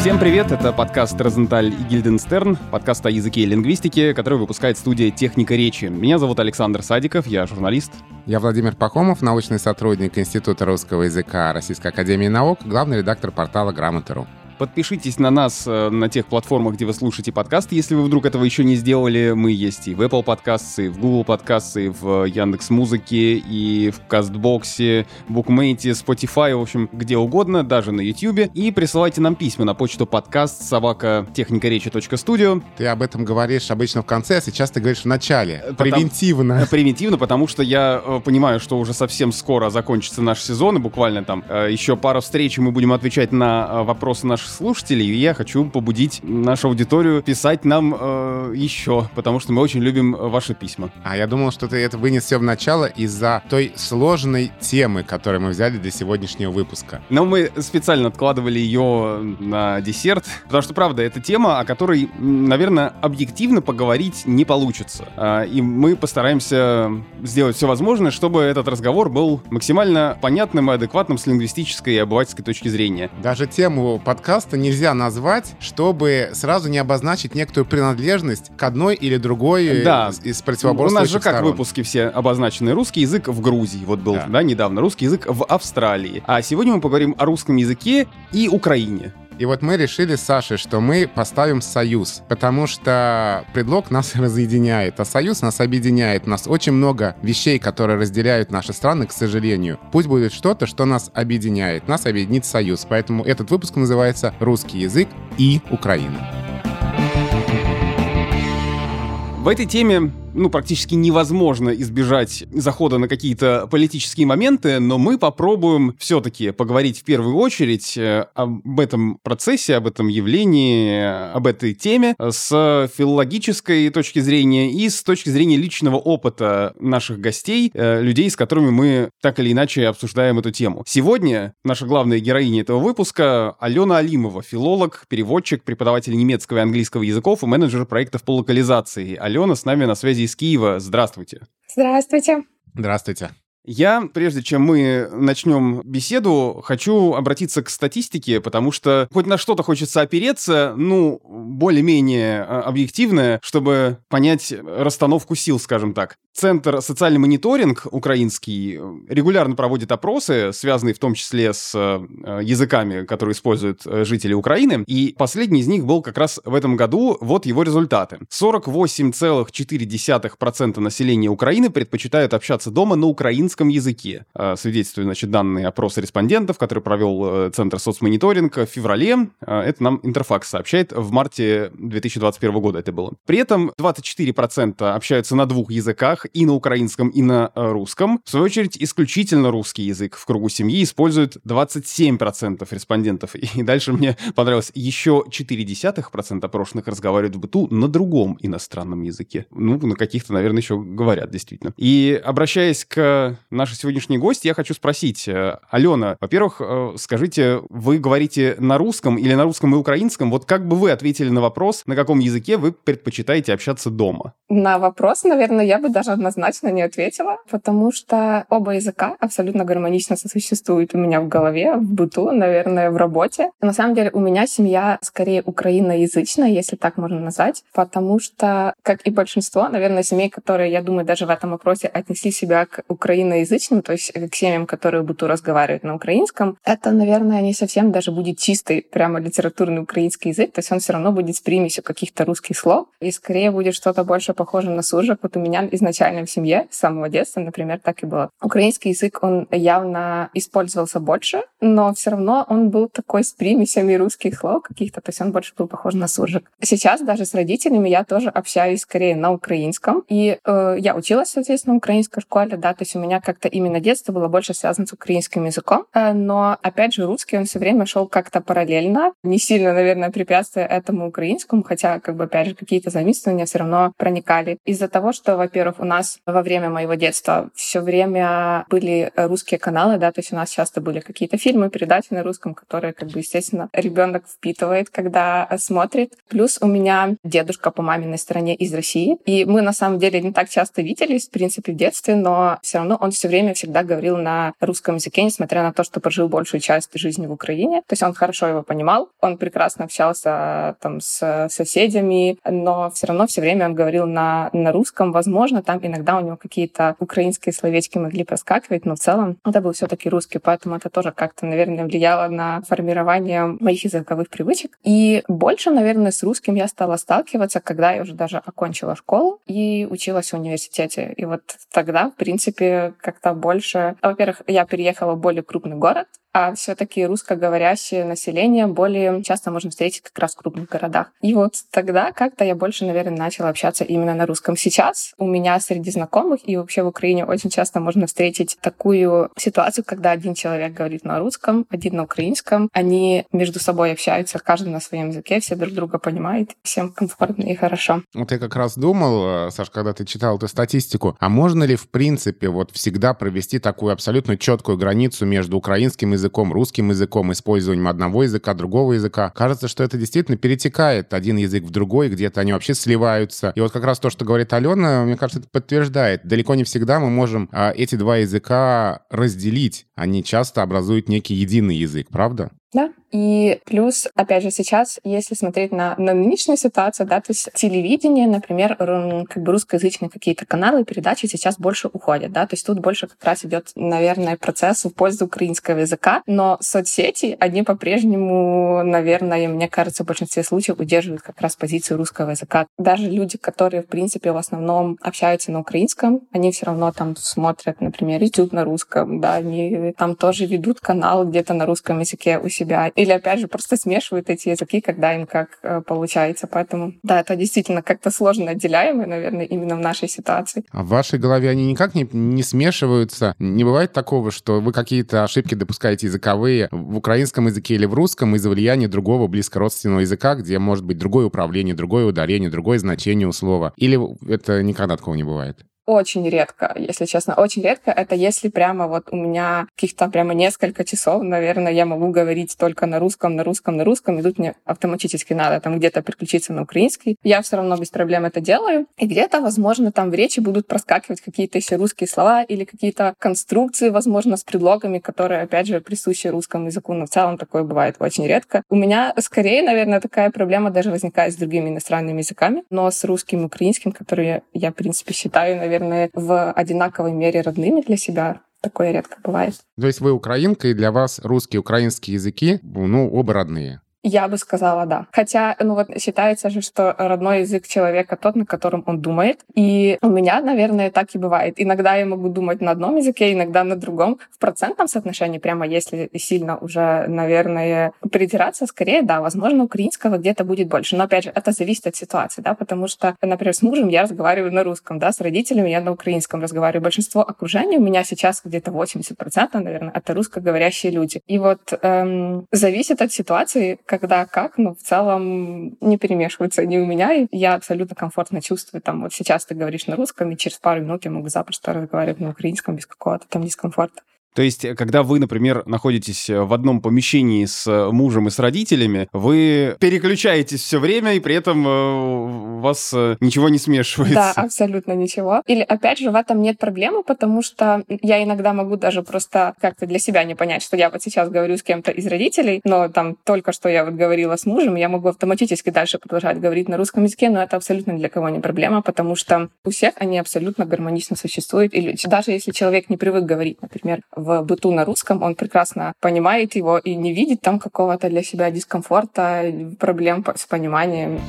Всем привет, это подкаст «Розенталь и Гильденстерн», подкаст о языке и лингвистике, который выпускает студия «Техника речи». Меня зовут Александр Садиков, я журналист. Я Владимир Пахомов, научный сотрудник Института русского языка Российской Академии Наук, главный редактор портала «Грамота.ру». Подпишитесь на нас э, на тех платформах, где вы слушаете подкасты, если вы вдруг этого еще не сделали. Мы есть и в Apple Podcasts, и в Google Podcasts, и в Яндекс Музыке, и в Кастбоксе, Букмейте, Spotify, в общем, где угодно, даже на YouTube. И присылайте нам письма на почту подкаст собака техникаречи.студио. Ты об этом говоришь обычно в конце, а сейчас ты говоришь в начале. Потому... Превентивно. Превентивно, потому что я э, понимаю, что уже совсем скоро закончится наш сезон, и буквально там э, еще пару встреч, и мы будем отвечать на вопросы наших слушателей, и я хочу побудить нашу аудиторию писать нам э, еще, потому что мы очень любим ваши письма. А я думал, что ты это вынес все в начало из-за той сложной темы, которую мы взяли для сегодняшнего выпуска. Но мы специально откладывали ее на десерт, потому что, правда, это тема, о которой, наверное, объективно поговорить не получится. А, и мы постараемся сделать все возможное, чтобы этот разговор был максимально понятным и адекватным с лингвистической и обывательской точки зрения. Даже тему подкаста подкаста нельзя назвать, чтобы сразу не обозначить некоторую принадлежность к одной или другой да. из противоборствующих У нас же как сторон. выпуски все обозначены. Русский язык в Грузии, вот был, да. да, недавно. Русский язык в Австралии. А сегодня мы поговорим о русском языке и Украине. И вот мы решили с Сашей, что мы поставим союз, потому что предлог нас разъединяет, а союз нас объединяет. У нас очень много вещей, которые разделяют наши страны, к сожалению. Пусть будет что-то, что нас объединяет. Нас объединит союз. Поэтому этот выпуск называется «Русский язык и Украина». В этой теме ну, практически невозможно избежать захода на какие-то политические моменты, но мы попробуем все-таки поговорить в первую очередь э, об этом процессе, об этом явлении, об этой теме с филологической точки зрения и с точки зрения личного опыта наших гостей, э, людей, с которыми мы так или иначе обсуждаем эту тему. Сегодня наша главная героиня этого выпуска Алена Алимова, филолог, переводчик, преподаватель немецкого и английского языков и менеджер проектов по локализации. Алена с нами на связи из Киева. Здравствуйте. Здравствуйте. Здравствуйте. Я, прежде чем мы начнем беседу, хочу обратиться к статистике, потому что хоть на что-то хочется опереться, ну, более-менее а, объективное, чтобы понять расстановку сил, скажем так. Центр социальный мониторинг украинский регулярно проводит опросы, связанные в том числе с э, языками, которые используют э, жители Украины, и последний из них был как раз в этом году, вот его результаты. 48,4% населения Украины предпочитают общаться дома на украинском украинском языке. А, свидетельствуют, значит, данные опроса респондентов, который провел э, Центр соцмониторинга в феврале. А, это нам Интерфакс сообщает. В марте 2021 года это было. При этом 24% общаются на двух языках, и на украинском, и на э, русском. В свою очередь, исключительно русский язык в кругу семьи используют 27% респондентов. И дальше мне понравилось, еще 0,4% опрошенных разговаривают в быту на другом иностранном языке. Ну, на каких-то, наверное, еще говорят, действительно. И обращаясь к наши сегодняшние гости, я хочу спросить, э, Алена, во-первых, э, скажите, вы говорите на русском или на русском и украинском? Вот как бы вы ответили на вопрос, на каком языке вы предпочитаете общаться дома? На вопрос, наверное, я бы даже однозначно не ответила, потому что оба языка абсолютно гармонично сосуществуют у меня в голове, в быту, наверное, в работе. На самом деле у меня семья скорее украиноязычная, если так можно назвать, потому что, как и большинство, наверное, семей, которые, я думаю, даже в этом опросе отнесли себя к Украине украиноязычным, то есть к семьям, которые будут разговаривать на украинском, это, наверное, не совсем даже будет чистый прямо литературный украинский язык, то есть он все равно будет с примесью каких-то русских слов, и скорее будет что-то больше похоже на суржик. Вот у меня изначально в семье с самого детства, например, так и было. Украинский язык, он явно использовался больше, но все равно он был такой с примесями русских слов каких-то, то есть он больше был похож на суржик. Сейчас даже с родителями я тоже общаюсь скорее на украинском, и э, я училась, соответственно, в украинской школе, да, то есть у меня как-то именно детство было больше связано с украинским языком. Э, но, опять же, русский, он все время шел как-то параллельно. Не сильно, наверное, препятствуя этому украинскому, хотя, как бы, опять же, какие-то замысления все равно проникали. Из-за того, что, во-первых, у нас во время моего детства все время были русские каналы, да, то есть у нас часто были какие-то фильмы, передачи на русском, которые, как бы, естественно, ребенок впитывает, когда смотрит. Плюс у меня дедушка по маминой стороне из России, и мы на самом деле не так часто виделись, в принципе, в детстве, но все равно он все время всегда говорил на русском языке, несмотря на то, что прожил большую часть жизни в Украине. То есть он хорошо его понимал, он прекрасно общался там с соседями, но все равно все время он говорил на, на русском. Возможно, там иногда у него какие-то украинские словечки могли проскакивать, но в целом это был все-таки русский, поэтому это тоже как-то, наверное, влияло на формирование моих языковых привычек. И больше, наверное, с русским я стала сталкиваться, когда я уже даже окончила школу и училась в университете. И вот тогда, в принципе, как-то больше... Во-первых, я переехала в более крупный город, а все-таки русскоговорящее население более часто можно встретить как раз в крупных городах. И вот тогда как-то я больше, наверное, начала общаться именно на русском. Сейчас у меня среди знакомых и вообще в Украине очень часто можно встретить такую ситуацию, когда один человек говорит на русском, один на украинском, они между собой общаются, каждый на своем языке, все друг друга понимают, всем комфортно и хорошо. Вот я как раз думал, э, Саш, когда ты читал эту статистику, а можно ли в принципе вот всегда провести такую абсолютно четкую границу между украинским и языком, русским языком, использованием одного языка, другого языка. Кажется, что это действительно перетекает один язык в другой, где-то они вообще сливаются. И вот как раз то, что говорит Алена, мне кажется, это подтверждает. Далеко не всегда мы можем а, эти два языка разделить. Они часто образуют некий единый язык, правда? Да, и плюс, опять же, сейчас, если смотреть на, на нынешнюю ситуацию, да, то есть телевидение, например, как бы русскоязычные какие-то каналы, передачи сейчас больше уходят, да, то есть тут больше как раз идет, наверное, процесс в пользу украинского языка, но соцсети, они по-прежнему, наверное, мне кажется, в большинстве случаев удерживают как раз позицию русского языка. Даже люди, которые, в принципе, в основном общаются на украинском, они все равно там смотрят, например, YouTube на русском, да, они там тоже ведут канал где-то на русском языке у себя. Или, опять же, просто смешивают эти языки, когда им как э, получается. Поэтому, да, это действительно как-то сложно отделяемые, наверное, именно в нашей ситуации. А в вашей голове они никак не, не смешиваются? Не бывает такого, что вы какие-то ошибки допускаете языковые в украинском языке или в русском из-за влияния другого близкородственного языка, где может быть другое управление, другое ударение, другое значение у слова? Или это никогда такого не бывает? Очень редко, если честно, очень редко. Это если прямо вот у меня каких-то прямо несколько часов, наверное, я могу говорить только на русском, на русском, на русском, и тут мне автоматически надо там где-то переключиться на украинский. Я все равно без проблем это делаю. И где-то, возможно, там в речи будут проскакивать какие-то еще русские слова или какие-то конструкции, возможно, с предлогами, которые, опять же, присущи русскому языку, но в целом такое бывает очень редко. У меня скорее, наверное, такая проблема даже возникает с другими иностранными языками, но с русским и украинским, которые я, в принципе, считаю, наверное, наверное, в одинаковой мере родными для себя. Такое редко бывает. То есть вы украинка, и для вас русский и украинский языки, ну, оба родные? Я бы сказала да. Хотя, ну вот считается же, что родной язык человека тот, на котором он думает. И у меня, наверное, так и бывает. Иногда я могу думать на одном языке, иногда на другом. В процентном соотношении, прямо если сильно уже, наверное, придираться, скорее, да, возможно, украинского где-то будет больше. Но, опять же, это зависит от ситуации, да, потому что, например, с мужем я разговариваю на русском, да, с родителями я на украинском разговариваю. Большинство окружения у меня сейчас где-то 80%, наверное, это русскоговорящие люди. И вот эм, зависит от ситуации, когда как, но в целом не перемешиваются они у меня, и я абсолютно комфортно чувствую. Там вот сейчас ты говоришь на русском, и через пару минут я могу запросто разговаривать на украинском без какого-то там дискомфорта. То есть, э, когда вы, например, находитесь э, в одном помещении с э, мужем и с родителями, вы переключаетесь все время, и при этом вас ничего не смешивается. Да, абсолютно ничего. Или, опять же, в этом нет проблемы, потому что я иногда могу даже просто как-то для себя не понять, что я вот сейчас говорю с кем-то из родителей, но там только что я вот говорила с мужем, я могу автоматически дальше продолжать говорить на русском языке, но это абсолютно для кого не проблема, потому что у всех они абсолютно гармонично существуют. Или даже если человек не привык говорить, например, в быту на русском, он прекрасно понимает его и не видит там какого-то для себя дискомфорта, проблем с пониманием.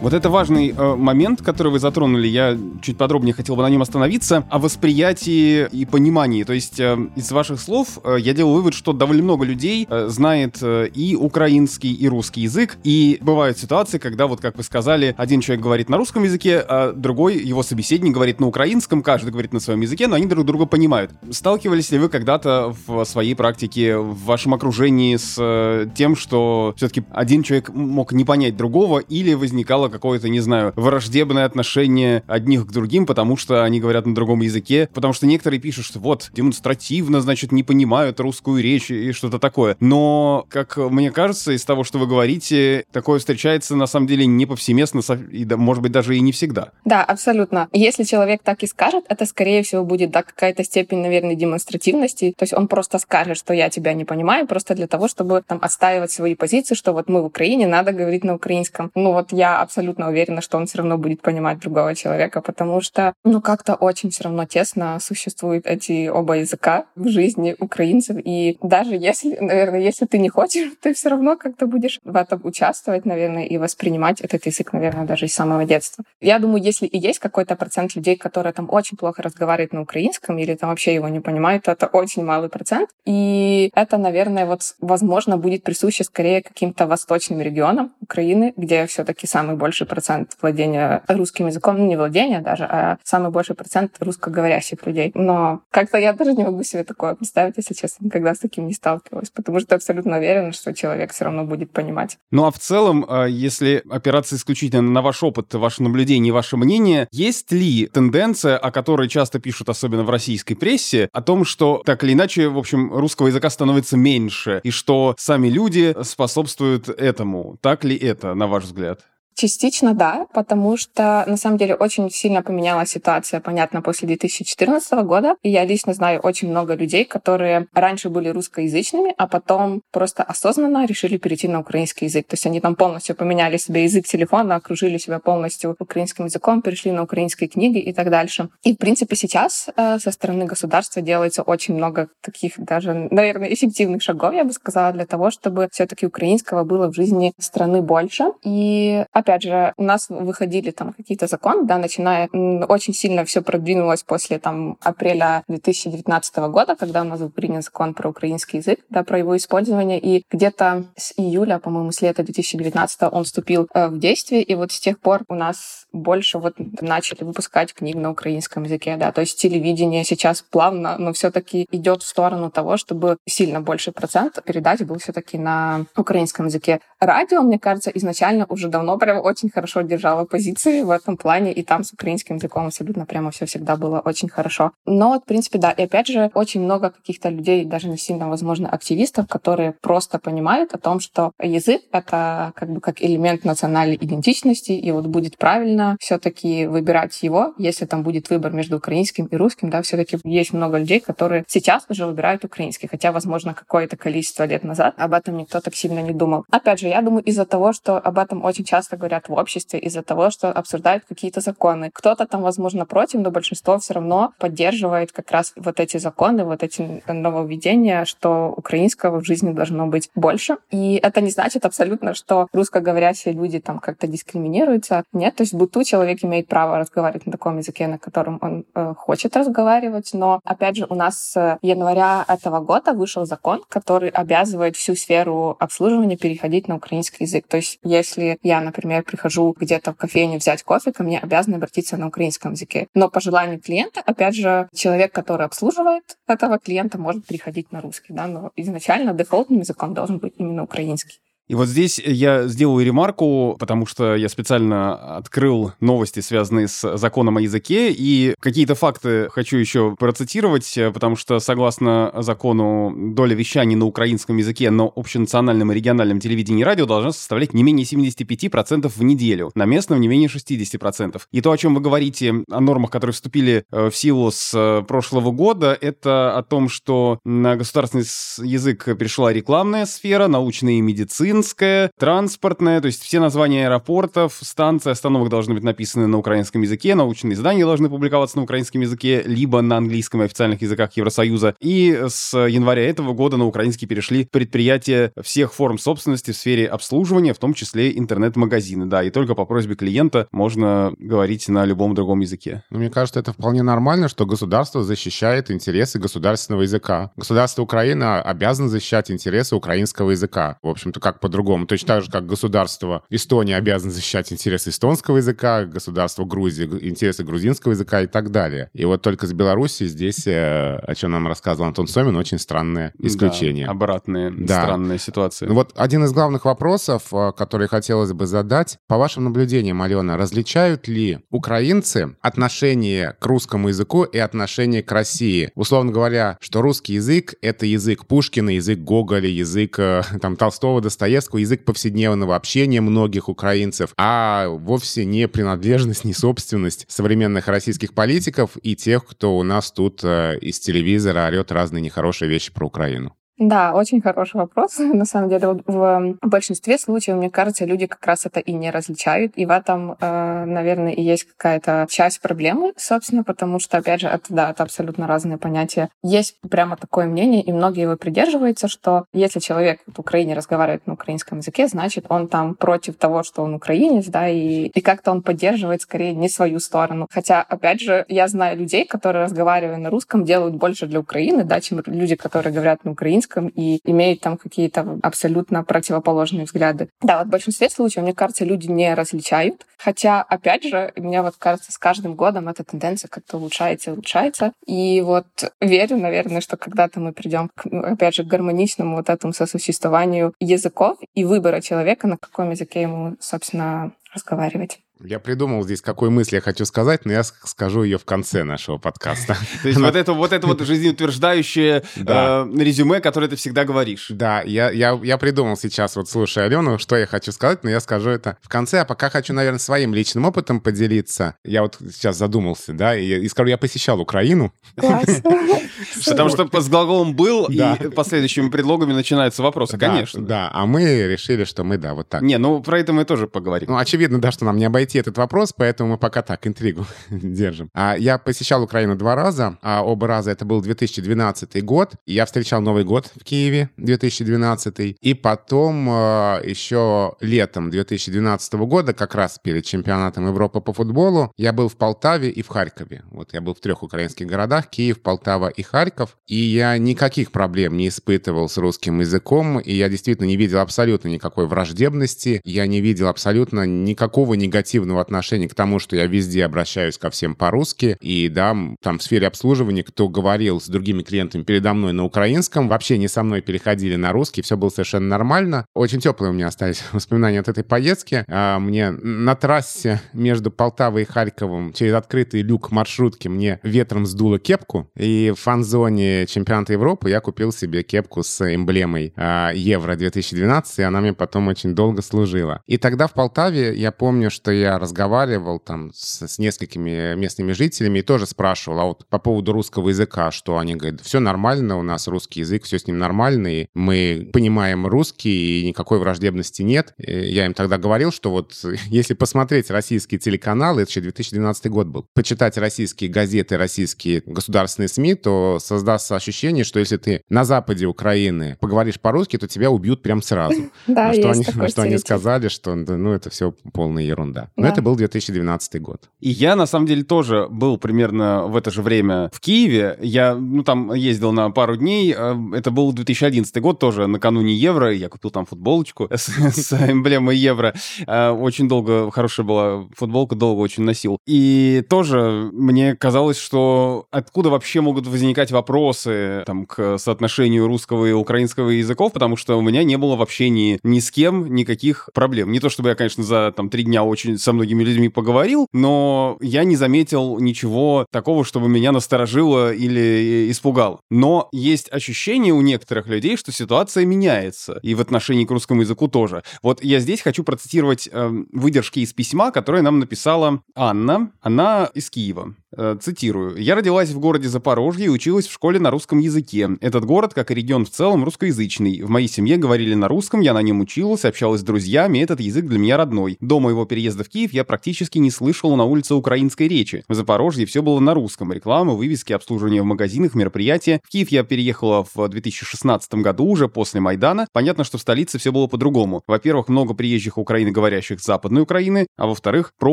Вот это важный э, момент, который вы затронули. Я чуть подробнее хотел бы на нем остановиться. О восприятии и понимании. То есть э, из ваших слов э, я делал вывод, что довольно много людей э, знает э, и украинский, и русский язык. И бывают ситуации, когда, вот как вы сказали, один человек говорит на русском языке, а другой, его собеседник, говорит на украинском, каждый говорит на своем языке, но они друг друга понимают. Сталкивались ли вы когда-то в своей практике, в вашем окружении с э, тем, что все-таки один человек мог не понять другого, или возникало какое-то, не знаю, враждебное отношение одних к другим, потому что они говорят на другом языке, потому что некоторые пишут, что вот, демонстративно, значит, не понимают русскую речь и что-то такое. Но, как мне кажется, из того, что вы говорите, такое встречается на самом деле не повсеместно и, может быть, даже и не всегда. Да, абсолютно. Если человек так и скажет, это, скорее всего, будет да, какая-то степень, наверное, демонстративности. То есть он просто скажет, что я тебя не понимаю, просто для того, чтобы там отстаивать свои позиции, что вот мы в Украине, надо говорить на украинском. Ну вот я абсолютно уверена, что он все равно будет понимать другого человека, потому что, ну, как-то очень все равно тесно существуют эти оба языка в жизни украинцев. И даже если, наверное, если ты не хочешь, ты все равно как-то будешь в этом участвовать, наверное, и воспринимать этот язык, наверное, даже с самого детства. Я думаю, если и есть какой-то процент людей, которые там очень плохо разговаривают на украинском или там вообще его не понимают, это очень малый процент. И это, наверное, вот, возможно, будет присуще скорее каким-то восточным регионам Украины, где все-таки самый большой процент владения русским языком, ну, не владения даже, а самый большой процент русскоговорящих людей. Но как-то я даже не могу себе такое представить, если честно, никогда с таким не сталкивалась, потому что абсолютно уверена, что человек все равно будет понимать. Ну а в целом, а, если опираться исключительно на ваш опыт, ваше наблюдение, ваше мнение, есть ли тенденция, о которой часто пишут, особенно в российской прессе, о том, что так или иначе, в общем, русского языка становится меньше, и что сами люди способствуют этому. Так ли это, на ваш взгляд? Частично да, потому что на самом деле очень сильно поменялась ситуация, понятно, после 2014 года. И я лично знаю очень много людей, которые раньше были русскоязычными, а потом просто осознанно решили перейти на украинский язык. То есть они там полностью поменяли себе язык телефона, окружили себя полностью украинским языком, перешли на украинские книги и так дальше. И, в принципе, сейчас э, со стороны государства делается очень много таких даже, наверное, эффективных шагов, я бы сказала, для того, чтобы все таки украинского было в жизни страны больше. И, опять опять же, у нас выходили там какие-то законы, да, начиная, очень сильно все продвинулось после там апреля 2019 года, когда у нас был принят закон про украинский язык, да, про его использование, и где-то с июля, по-моему, с лета 2019 он вступил э, в действие, и вот с тех пор у нас больше вот начали выпускать книг на украинском языке, да, то есть телевидение сейчас плавно, но все-таки идет в сторону того, чтобы сильно больше процент передач был все-таки на украинском языке. Радио, мне кажется, изначально уже давно прям очень хорошо держала позиции в этом плане, и там с украинским языком абсолютно прямо все всегда было очень хорошо. Но, в принципе, да, и опять же, очень много каких-то людей, даже не сильно, возможно, активистов, которые просто понимают о том, что язык — это как бы как элемент национальной идентичности, и вот будет правильно все-таки выбирать его, если там будет выбор между украинским и русским, да, все-таки есть много людей, которые сейчас уже выбирают украинский, хотя, возможно, какое-то количество лет назад об этом никто так сильно не думал. Опять же, я думаю, из-за того, что об этом очень часто говорят в обществе из-за того, что обсуждают какие-то законы. Кто-то там, возможно, против, но большинство все равно поддерживает как раз вот эти законы, вот эти нововведения, что украинского в жизни должно быть больше. И это не значит абсолютно, что русскоговорящие люди там как-то дискриминируются. Нет, то есть быту человек имеет право разговаривать на таком языке, на котором он э, хочет разговаривать. Но, опять же, у нас с января этого года вышел закон, который обязывает всю сферу обслуживания переходить на украинский язык. То есть если я, например, я прихожу где-то в кофейню взять кофе, ко мне обязаны обратиться на украинском языке. Но по желанию клиента, опять же, человек, который обслуживает этого клиента, может переходить на русский. Да? Но изначально дефолтным языком должен быть именно украинский. И вот здесь я сделаю ремарку, потому что я специально открыл новости, связанные с законом о языке, и какие-то факты хочу еще процитировать, потому что согласно закону доля вещаний на украинском языке на общенациональном и региональном телевидении и радио должна составлять не менее 75% в неделю, на местном не менее 60%. И то, о чем вы говорите, о нормах, которые вступили э, в силу с э, прошлого года, это о том, что на государственный язык перешла рекламная сфера, научная и медицина, медицинская, транспортная, то есть все названия аэропортов, станций, остановок должны быть написаны на украинском языке, научные издания должны публиковаться на украинском языке, либо на английском и официальных языках Евросоюза. И с января этого года на украинский перешли предприятия всех форм собственности в сфере обслуживания, в том числе интернет-магазины. Да, и только по просьбе клиента можно говорить на любом другом языке. Ну, мне кажется, это вполне нормально, что государство защищает интересы государственного языка. Государство Украины обязано защищать интересы украинского языка. В общем-то, как по по-другому. Точно так же, как государство Эстония обязано защищать интересы эстонского языка, государство Грузии интересы грузинского языка и так далее. И вот только с Беларуси здесь, э, о чем нам рассказывал Антон Сомин, очень странное исключение. Да, обратные да. странные ситуации. Ну вот один из главных вопросов, э, который хотелось бы задать. По вашим наблюдениям, Алена, различают ли украинцы отношение к русскому языку и отношение к России? Условно говоря, что русский язык — это язык Пушкина, язык Гоголя, язык э, там, Толстого, Достоевского, язык повседневного общения многих украинцев, а вовсе не принадлежность, не собственность современных российских политиков и тех, кто у нас тут э, из телевизора орет разные нехорошие вещи про Украину. Да, очень хороший вопрос. На самом деле, в большинстве случаев, мне кажется, люди как раз это и не различают. И в этом, э, наверное, и есть какая-то часть проблемы, собственно, потому что, опять же, это, да, это абсолютно разные понятия. Есть прямо такое мнение, и многие его придерживаются, что если человек в Украине разговаривает на украинском языке, значит, он там против того, что он украинец, да, и, и как-то он поддерживает скорее не свою сторону. Хотя, опять же, я знаю людей, которые, разговаривая на русском, делают больше для Украины, да, чем люди, которые говорят на украинском, английском и имеют там какие-то абсолютно противоположные взгляды. Да, вот в большинстве случаев, мне кажется, люди не различают. Хотя, опять же, мне вот кажется, с каждым годом эта тенденция как-то улучшается и улучшается. И вот верю, наверное, что когда-то мы придем, к, опять же, к гармоничному вот этому сосуществованию языков и выбора человека, на каком языке ему, собственно, разговаривать. Я придумал здесь, какую мысль я хочу сказать, но я скажу ее в конце нашего подкаста. То есть вот это вот это вот жизнеутверждающее э, резюме, которое ты всегда говоришь. Да, я, я, я придумал сейчас, вот слушая Алену, что я хочу сказать, но я скажу это в конце, а пока хочу, наверное, своим личным опытом поделиться. Я вот сейчас задумался, да, и, скажу, я посещал Украину. Потому что с глаголом «был» и последующими предлогами начинаются вопросы, конечно. Да, а мы решили, что мы, да, вот так. Не, ну про это мы тоже поговорим. Ну, очевидно, да, что нам не обойти обойти этот вопрос, поэтому мы пока так интригу держим. А, я посещал Украину два раза, а оба раза это был 2012 год. Я встречал Новый год в Киеве 2012. И потом а, еще летом 2012 года, как раз перед чемпионатом Европы по футболу, я был в Полтаве и в Харькове. Вот я был в трех украинских городах, Киев, Полтава и Харьков. И я никаких проблем не испытывал с русским языком, и я действительно не видел абсолютно никакой враждебности, я не видел абсолютно никакого негатива негативного отношения к тому, что я везде обращаюсь ко всем по-русски. И да, там в сфере обслуживания, кто говорил с другими клиентами передо мной на украинском, вообще не со мной переходили на русский, все было совершенно нормально. Очень теплые у меня остались воспоминания от этой поездки. А, мне на трассе между Полтавой и Харьковом через открытый люк маршрутки мне ветром сдуло кепку. И в фан-зоне чемпионата Европы я купил себе кепку с эмблемой а, Евро 2012, и она мне потом очень долго служила. И тогда в Полтаве я помню, что я я разговаривал там с, с несколькими местными жителями и тоже спрашивал, а вот по поводу русского языка, что они говорят, все нормально, у нас русский язык, все с ним нормально, и мы понимаем русский, и никакой враждебности нет. Я им тогда говорил, что вот если посмотреть российские телеканалы, это еще 2012 год был, почитать российские газеты, российские государственные СМИ, то создастся ощущение, что если ты на западе Украины поговоришь по-русски, то тебя убьют прям сразу. Да, что, они, что они сказали, что ну, это все полная ерунда. Но да. это был 2012 год. И я, на самом деле, тоже был примерно в это же время в Киеве. Я, ну, там ездил на пару дней. Э, это был 2011 год, тоже накануне Евро. Я купил там футболочку с, с эмблемой Евро. Э, очень долго, хорошая была футболка, долго очень носил. И тоже мне казалось, что откуда вообще могут возникать вопросы там, к соотношению русского и украинского языков, потому что у меня не было вообще ни, ни с кем никаких проблем. Не то чтобы я, конечно, за там три дня очень со многими людьми поговорил, но я не заметил ничего такого, чтобы меня насторожило или испугало. Но есть ощущение у некоторых людей, что ситуация меняется, и в отношении к русскому языку тоже. Вот я здесь хочу процитировать э, выдержки из письма, которое нам написала Анна. Она из Киева. Э, цитирую. «Я родилась в городе Запорожье и училась в школе на русском языке. Этот город, как и регион в целом, русскоязычный. В моей семье говорили на русском, я на нем училась, общалась с друзьями, этот язык для меня родной. До моего переезда в Киев я практически не слышала на улице украинской речи. В Запорожье все было на русском. Реклама, вывески, обслуживание в магазинах, мероприятия. В Киев я переехала в 2016 году, уже после Майдана. Понятно, что в столице все было по-другому. Во-первых, много приезжих украиноговорящих с Западной Украины, а во-вторых, про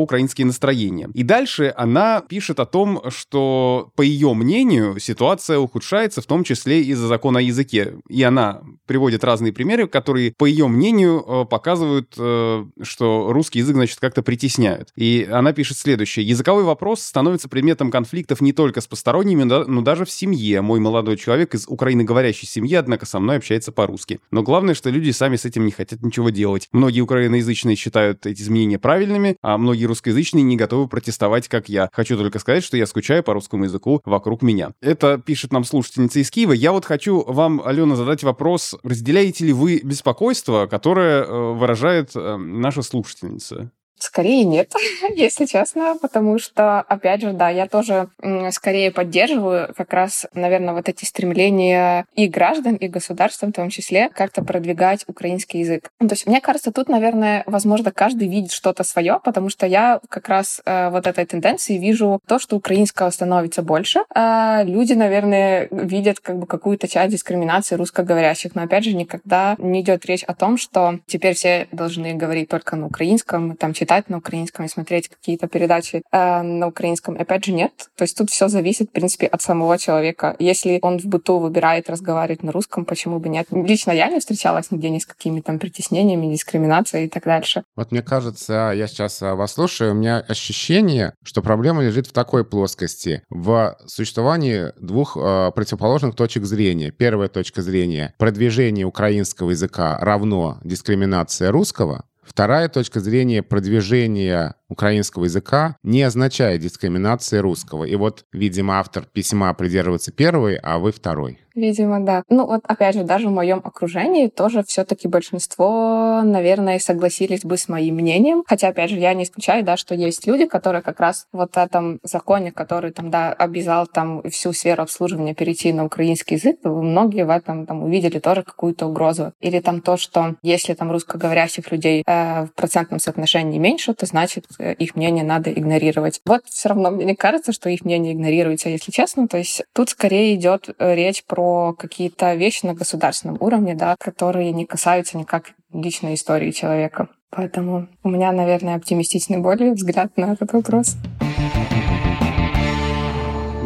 украинские настроения. И дальше она пишет о том, что, по ее мнению, ситуация ухудшается, в том числе из-за закона о языке. И она приводит разные примеры, которые, по ее мнению, э, показывают, э, что русский язык, значит, как-то притесняют. И она пишет следующее. «Языковой вопрос становится предметом конфликтов не только с посторонними, но даже в семье. Мой молодой человек из украиноговорящей семьи, однако со мной общается по-русски. Но главное, что люди сами с этим не хотят ничего делать. Многие украиноязычные считают эти изменения правильными, а многие русскоязычные не готовы протестовать, как я. Хочу только сказать, что я скучаю по русскому языку вокруг меня. Это пишет нам слушательница из Киева. Я вот хочу вам, Алена, задать вопрос. Разделяете ли вы беспокойство, которое э, выражает э, наша слушательница? Скорее нет, если честно, потому что, опять же, да, я тоже скорее поддерживаю как раз, наверное, вот эти стремления и граждан, и государства в том числе как-то продвигать украинский язык. То есть, мне кажется, тут, наверное, возможно, каждый видит что-то свое, потому что я как раз э, вот этой тенденции вижу то, что украинского становится больше. А люди, наверное, видят как бы какую-то часть дискриминации русскоговорящих, но, опять же, никогда не идет речь о том, что теперь все должны говорить только на украинском, там, читать на украинском и смотреть какие-то передачи э, на украинском. Опять же, нет. То есть тут все зависит, в принципе, от самого человека. Если он в быту выбирает разговаривать на русском, почему бы нет? Лично я не встречалась нигде ни с какими там притеснениями, дискриминацией и так дальше. Вот мне кажется, я сейчас а, вас слушаю, у меня ощущение, что проблема лежит в такой плоскости. В существовании двух э, противоположных точек зрения. Первая точка зрения — продвижение украинского языка равно дискриминация русского. Вторая точка зрения продвижения украинского языка не означает дискриминации русского. И вот, видимо, автор письма придерживается первой, а вы второй. Видимо, да. Ну вот опять же, даже в моем окружении тоже все-таки большинство, наверное, согласились бы с моим мнением. Хотя, опять же, я не исключаю, да, что есть люди, которые как раз вот в этом законе, который там, да, обязал там всю сферу обслуживания перейти на украинский язык, многие в этом там увидели тоже какую-то угрозу. Или там то, что если там русскоговорящих людей э, в процентном соотношении меньше, то значит их мнение надо игнорировать. Вот все равно мне не кажется, что их мнение игнорируется, если честно. То есть тут скорее идет э, речь про какие-то вещи на государственном уровне, да, которые не касаются никак личной истории человека. Поэтому у меня, наверное, оптимистичный более взгляд на этот вопрос.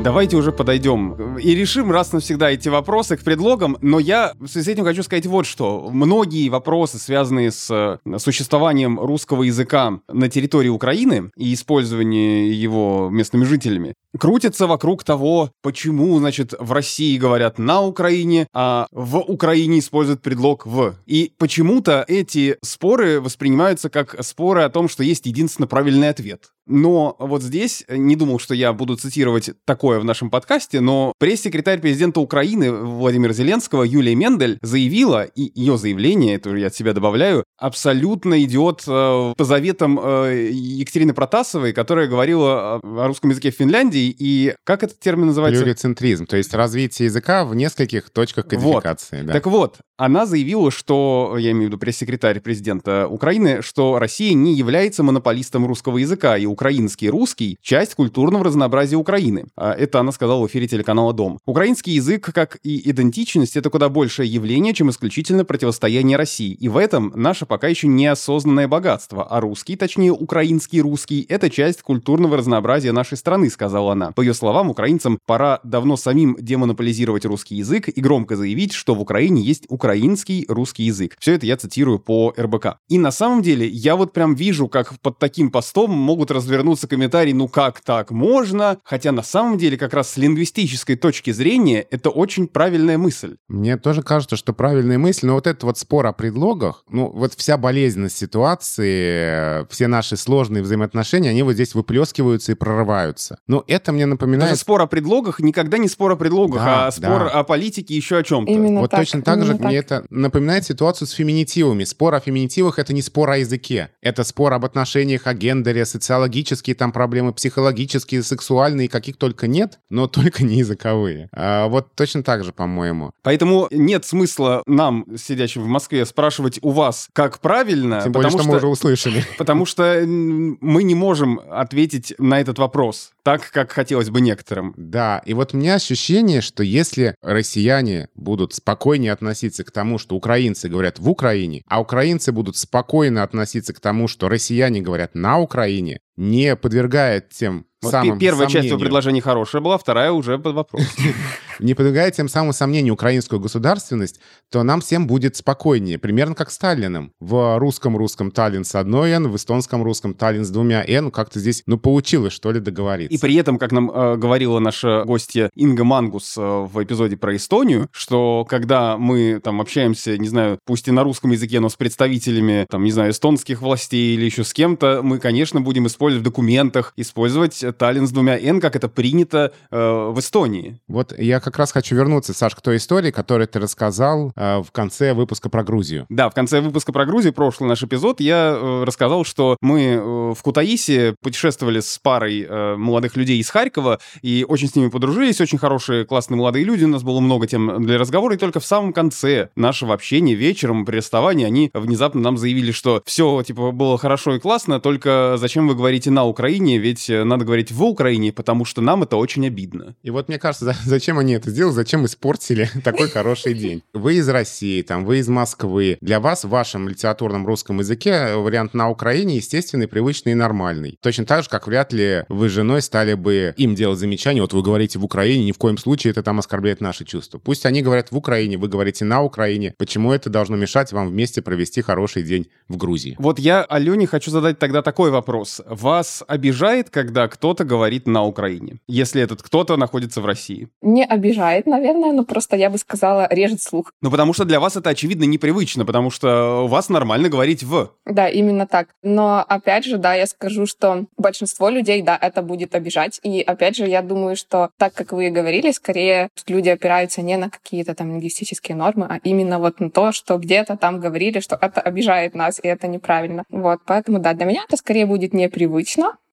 Давайте уже подойдем и решим раз навсегда эти вопросы к предлогам, но я в связи с этим хочу сказать вот что. Многие вопросы, связанные с э, существованием русского языка на территории Украины и использование его местными жителями, крутятся вокруг того, почему, значит, в России говорят на Украине, а в Украине используют предлог «в». И почему-то эти споры воспринимаются как споры о том, что есть единственно правильный ответ. Но вот здесь, э, не думал, что я буду цитировать такое в нашем подкасте, но пресс-секретарь президента Украины Владимира Зеленского Юлия Мендель заявила, и ее заявление, это я от себя добавляю, абсолютно идет э, по заветам э, Екатерины Протасовой, которая говорила о русском языке в Финляндии, и как этот термин называется? Плюрицентризм, то есть развитие языка в нескольких точках кодификации. Вот. Да. Так вот, она заявила, что, я имею в виду пресс-секретарь президента Украины, что Россия не является монополистом русского языка, и украинский русский — часть культурного разнообразия Украины. А это она сказала в эфире телеканала «Дом». Украинский язык, как и идентичность, это куда большее явление, чем исключительно противостояние России. И в этом наше пока еще неосознанное богатство. А русский, точнее украинский русский, это часть культурного разнообразия нашей страны, сказала она. По ее словам, украинцам пора давно самим демонополизировать русский язык и громко заявить, что в Украине есть украинский русский язык. Все это я цитирую по РБК. И на самом деле я вот прям вижу, как под таким постом могут развернуться комментарии, ну как так можно? Хотя на самом деле как раз с лингвистической точки зрения это очень правильная мысль. Мне тоже кажется, что правильная мысль, но вот этот вот спор о предлогах, ну вот вся болезненность ситуации, все наши сложные взаимоотношения, они вот здесь выплескиваются и прорываются. Но это мне напоминает... Даже спор о предлогах никогда не спор о предлогах, да, а спор да. о политике еще о чем-то. Именно вот так, точно так же так. мне это напоминает ситуацию с феминитивами. Спор о феминитивах — это не спор о языке. Это спор об отношениях, о гендере, социологии психологические там проблемы, психологические, сексуальные, каких только нет, но только не языковые. А вот точно так же, по-моему. Поэтому нет смысла нам, сидящим в Москве, спрашивать у вас, как правильно. Тем более, что, что мы уже услышали. Потому что мы не можем ответить на этот вопрос так, как хотелось бы некоторым. Да, и вот у меня ощущение, что если россияне будут спокойнее относиться к тому, что украинцы говорят в Украине, а украинцы будут спокойно относиться к тому, что россияне говорят на Украине, не подвергает тем Вот самым первая часть сомнению. его предложения хорошая была, вторая уже под вопрос. не подвергает тем самым сомнению украинскую государственность, то нам всем будет спокойнее. Примерно как с Таллином. В русском русском Таллин с одной «н», в эстонском русском Таллин с двумя «н». Как-то здесь, ну, получилось, что ли, договориться. И при этом, как нам э, говорила наша гостья Инга Мангус э, в эпизоде про Эстонию, что когда мы там общаемся, не знаю, пусть и на русском языке, но с представителями, там, не знаю, эстонских властей или еще с кем-то, мы, конечно, будем использовать в документах, использовать Таллин с двумя «н», как это принято э, в Эстонии. Вот я как раз хочу вернуться, Саш, к той истории, которую ты рассказал э, в конце выпуска про Грузию. Да, в конце выпуска про Грузию, прошлый наш эпизод, я э, рассказал, что мы э, в Кутаиси путешествовали с парой э, молодых людей из Харькова и очень с ними подружились, очень хорошие, классные молодые люди, у нас было много тем для разговора, и только в самом конце нашего общения вечером при расставании они внезапно нам заявили, что все, типа, было хорошо и классно, только зачем вы говорите на Украине, ведь э, надо говорить в Украине, потому что нам это очень обидно. И вот мне кажется, за- зачем они это сделали, зачем испортили такой хороший день. Вы из России, там, вы из Москвы. Для вас в вашем литературном русском языке вариант на Украине естественный, привычный и нормальный. Точно так же, как вряд ли вы с женой стали бы им делать замечания, вот вы говорите в Украине, ни в коем случае это там оскорбляет наши чувства. Пусть они говорят в Украине, вы говорите на Украине. Почему это должно мешать вам вместе провести хороший день в Грузии? Вот я Алене хочу задать тогда такой вопрос. Вас обижает, когда кто-то говорит на Украине, если этот кто-то находится в России? Не обижает, наверное, но просто я бы сказала, режет слух. Ну, потому что для вас это, очевидно, непривычно, потому что у вас нормально говорить «в». Да, именно так. Но опять же, да, я скажу, что большинство людей, да, это будет обижать. И опять же, я думаю, что так как вы и говорили, скорее люди опираются не на какие-то там лингвистические нормы, а именно вот на то, что где-то там говорили, что это обижает нас, и это неправильно. Вот, поэтому, да, для меня это скорее будет непривычно,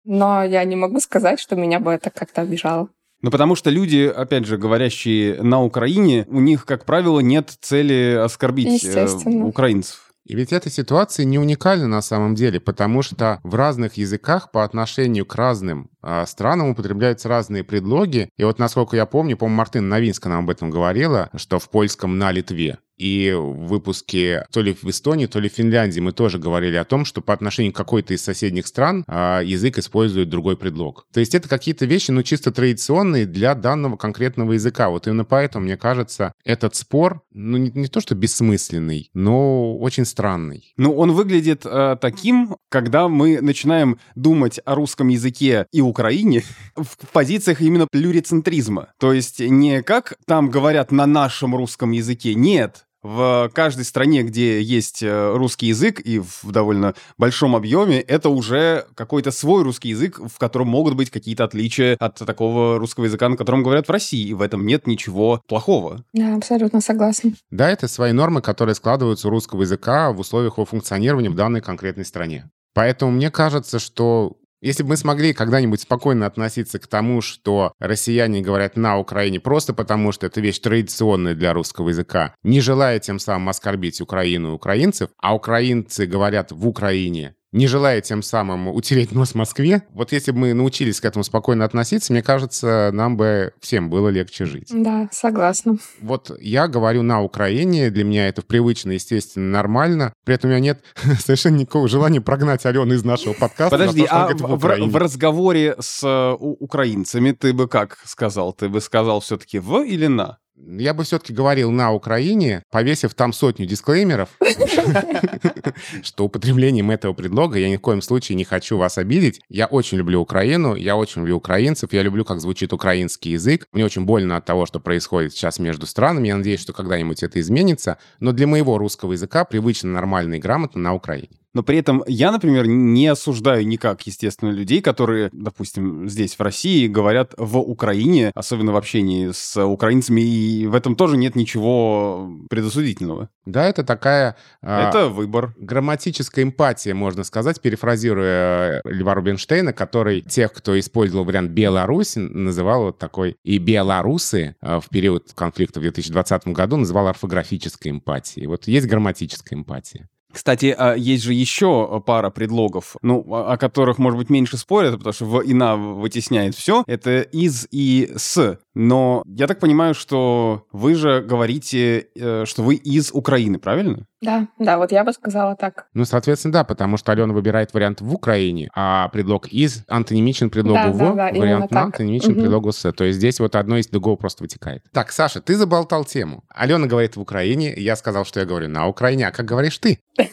но я не могу сказать, что меня бы это как-то обижало. Ну, потому что люди, опять же, говорящие на Украине, у них, как правило, нет цели оскорбить э, Естественно. украинцев. И ведь эта ситуация не уникальна на самом деле, потому что в разных языках по отношению к разным а, странам употребляются разные предлоги. И вот, насколько я помню, по-моему, Мартын Новинска нам об этом говорила, что в польском «на Литве». И в выпуске то ли в Эстонии, то ли в Финляндии мы тоже говорили о том, что по отношению к какой-то из соседних стран а, язык использует другой предлог. То есть это какие-то вещи, ну, чисто традиционные для данного конкретного языка. Вот именно поэтому, мне кажется, этот спор, ну, не, не то что бессмысленный, но очень странный. Ну, он выглядит э, таким, когда мы начинаем думать о русском языке и Украине в позициях именно плюрицентризма. То есть не как там говорят на нашем русском языке, нет. В каждой стране, где есть э, русский язык и в довольно большом объеме, это уже какой-то свой русский язык, в котором могут быть какие-то отличия от такого русского языка, на котором говорят в России. И в этом нет ничего плохого. Да, абсолютно согласна. Да, это свои нормы, которые складываются у русского языка в условиях его функционирования в данной конкретной стране. Поэтому мне кажется, что если бы мы смогли когда-нибудь спокойно относиться к тому, что россияне говорят на Украине просто потому, что это вещь традиционная для русского языка, не желая тем самым оскорбить Украину и украинцев, а украинцы говорят в Украине, не желая тем самым утереть нос Москве, вот если бы мы научились к этому спокойно относиться, мне кажется, нам бы всем было легче жить. Да, согласна. Вот я говорю на Украине, для меня это привычно, естественно, нормально. При этом у меня нет совершенно никакого желания прогнать Алену из нашего подкаста. Подожди, то, а в, в- в разговоре с э, у- украинцами ты бы как сказал? Ты бы сказал все-таки в или на? Я бы все-таки говорил на Украине, повесив там сотню дисклеймеров, что употреблением этого предлога я ни в коем случае не хочу вас обидеть. Я очень люблю Украину, я очень люблю украинцев, я люблю, как звучит украинский язык. Мне очень больно от того, что происходит сейчас между странами. Я надеюсь, что когда-нибудь это изменится. Но для моего русского языка привычно, нормально и грамотно на Украине. Но при этом я, например, не осуждаю никак, естественно, людей, которые, допустим, здесь, в России, говорят в Украине, особенно в общении с украинцами, и в этом тоже нет ничего предосудительного. Да, это такая... а, Это выбор. Грамматическая эмпатия, можно сказать, перефразируя э, Льва Рубинштейна, который тех, кто использовал вариант Беларусь, называл вот такой. И белорусы э, в период конфликта в 2020 году называл орфографической эмпатией. Вот есть грамматическая эмпатия. Кстати, а есть же еще пара предлогов, ну, о которых, может быть, меньше спорят, потому что в и на вытесняет все. Это из и с. Но я так понимаю, что вы же говорите, э, что вы из Украины, правильно? Да, да, вот я бы сказала так. Ну, соответственно, да, потому что Алена выбирает вариант в Украине, а предлог из антонимичен предлогу Да, в, да, да, именно вариант на антонимичен Мгм. предлогу с. То есть здесь вот одно из другого просто вытекает. Так, Саша, ты заболтал тему. Алена говорит в Украине, я сказал, что я говорю на Украине, а как говоришь ты?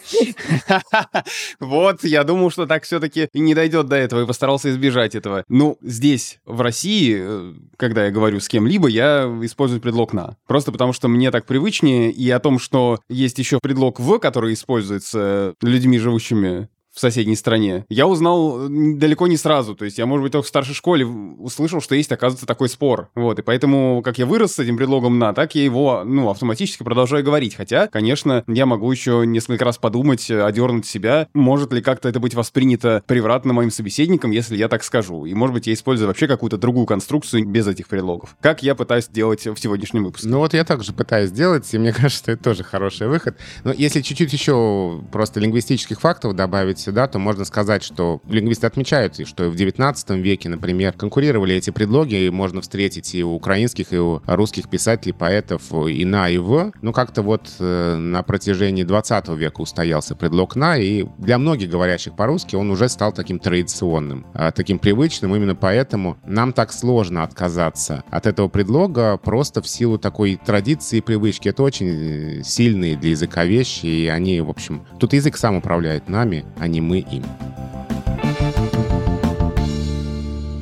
Вот, я думал, что так все-таки не дойдет до этого, и постарался избежать этого. Ну, здесь, в России, э, когда я говорю с кем-либо, я использую предлог «на». Просто потому, что мне так привычнее, и о том, что есть еще предлог «в», который используется людьми, живущими в соседней стране, я узнал э, далеко не сразу. То есть я, может быть, только в старшей школе услышал, что есть, оказывается, такой спор. Вот, и поэтому, как я вырос с этим предлогом «на», так я его, ну, автоматически продолжаю говорить. Хотя, конечно, я могу еще несколько раз подумать, э, одернуть себя, может ли как-то это быть воспринято превратно моим собеседником, если я так скажу. И, может быть, я использую вообще какую-то другую конструкцию без этих предлогов. Как я пытаюсь делать в сегодняшнем выпуске. Ну вот я также пытаюсь сделать, и мне кажется, это тоже хороший выход. Но если чуть-чуть еще просто лингвистических фактов добавить сюда, то можно сказать, что лингвисты отмечают, что в 19 веке, например, конкурировали эти предлоги, и можно встретить и у украинских, и у русских писателей, поэтов и на, и в. Ну как-то вот э, на протяжении 20 века устоялся предлог на, и для многих говорящих по-русски он уже стал таким традиционным, а, таким привычным. Именно поэтому нам так сложно отказаться от этого предлога просто в силу такой традиции и привычки. Это очень э, сильные для языка вещи, и они, в общем... Тут язык сам управляет нами, а не мы им.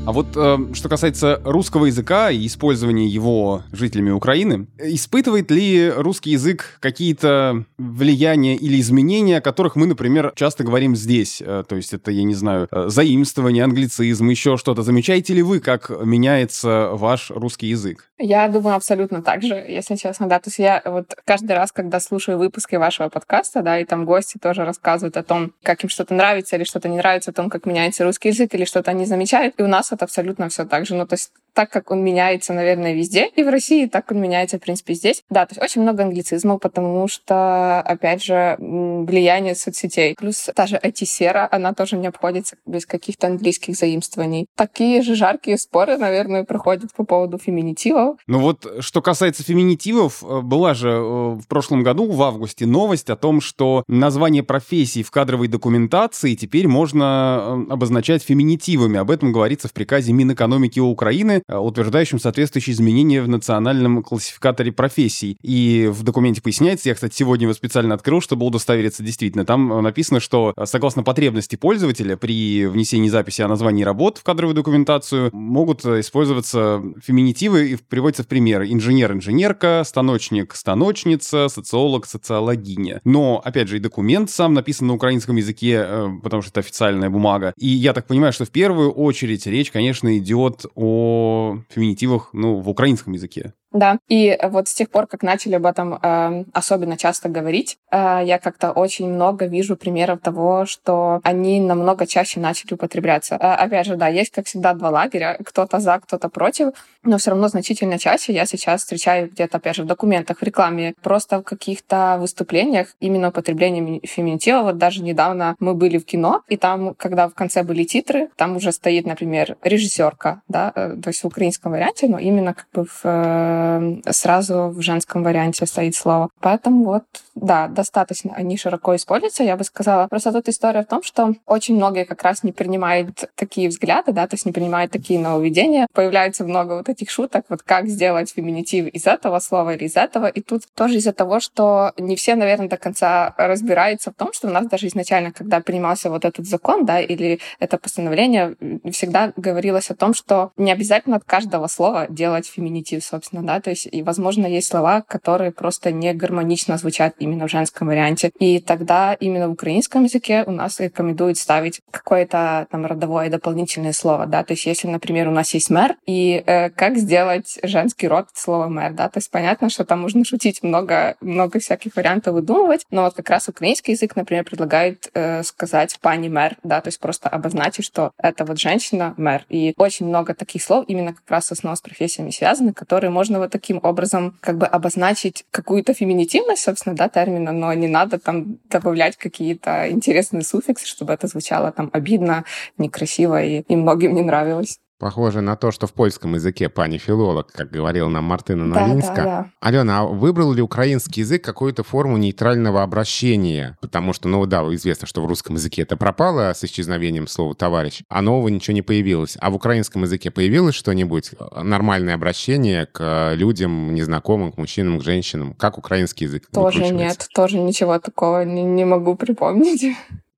А вот э, что касается русского языка и использования его жителями Украины, испытывает ли русский язык какие-то влияния или изменения, о которых мы, например, часто говорим здесь? Э, то есть это, я не знаю, э, заимствование, англицизм, еще что-то. Замечаете ли вы, как меняется ваш русский язык? Я думаю, абсолютно так же, если честно, да. То есть я вот каждый раз, когда слушаю выпуски вашего подкаста, да, и там гости тоже рассказывают о том, как им что-то нравится или что-то не нравится, о том, как меняется русский язык или что-то они замечают, и у нас абсолютно все так же. Ну, то есть так как он меняется, наверное, везде, и в России, так он меняется, в принципе, здесь. Да, то есть очень много англицизмов, потому что, опять же, влияние соцсетей. Плюс та же IT-сфера, она тоже не обходится без каких-то английских заимствований. Такие же жаркие споры, наверное, проходят по поводу феминитивов. Ну вот, что касается феминитивов, э, была же э, в прошлом году, в августе, новость о том, что название профессий в кадровой документации теперь можно э, обозначать феминитивами. Об этом говорится в приказе Минэкономики Украины, э, утверждающем соответствующие изменения в национальном классификаторе профессий. И в документе поясняется, я, кстати, сегодня его специально открыл, чтобы удостовериться действительно. Там э, написано, что э, согласно потребности пользователя при внесении записи о названии работ в кадровую документацию могут использоваться феминитивы и приводится в пример инженер-инженерка, станочник-станочница, социолог-социологиня. Но, опять же, и документ сам написан на украинском языке, потому что это официальная бумага. И я так понимаю, что в первую очередь речь, конечно, идет о феминитивах, ну, в украинском языке. Да, и вот с тех пор, как начали об этом э, особенно часто говорить, э, я как-то очень много вижу примеров того, что они намного чаще начали употребляться. Э, опять же, да, есть, как всегда, два лагеря, кто-то за, кто-то против, но все равно значительно чаще я сейчас встречаю где-то, опять же, в документах, в рекламе, просто в каких-то выступлениях именно употребление феминитива. Вот даже недавно мы были в кино, и там, когда в конце были титры, там уже стоит, например, режиссерка, да, э, то есть в украинском варианте, но именно как бы в э, сразу в женском варианте стоит слово. Поэтому вот, да, достаточно они широко используются, я бы сказала. Просто тут история в том, что очень многие как раз не принимают такие взгляды, да, то есть не принимают такие нововведения. Появляется много вот этих шуток, вот как сделать феминитив из этого слова или из этого. И тут тоже из-за того, что не все, наверное, до конца разбираются в том, что у нас даже изначально, когда принимался вот этот закон, да, или это постановление, всегда говорилось о том, что не обязательно от каждого слова делать феминитив, собственно, да, то есть, и, возможно, есть слова, которые просто не гармонично звучат именно в женском варианте. И тогда именно в украинском языке у нас рекомендуют ставить какое-то там родовое дополнительное слово, да, то есть, если, например, у нас есть мэр, и э, как сделать женский род слова мэр, да, то есть, понятно, что там можно шутить много, много всяких вариантов выдумывать, но вот как раз украинский язык, например, предлагает э, сказать пани мэр, да, то есть просто обозначить, что это вот женщина мэр. И очень много таких слов именно как раз основно с профессиями связаны, которые можно вот таким образом как бы обозначить какую-то феминитивность, собственно, да, термина, но не надо там добавлять какие-то интересные суффиксы, чтобы это звучало там обидно, некрасиво и, и многим не нравилось. Похоже на то, что в польском языке пани филолог, как говорила нам Мартына Новинска. Да, да, да. Алена, а выбрал ли украинский язык какую-то форму нейтрального обращения? Потому что, ну да, известно, что в русском языке это пропало с исчезновением слова «товарищ», а нового ничего не появилось. А в украинском языке появилось что-нибудь? Э, нормальное обращение к людям, незнакомым, к мужчинам, к женщинам? Как украинский язык Тоже нет, тоже ничего такого не, не могу припомнить.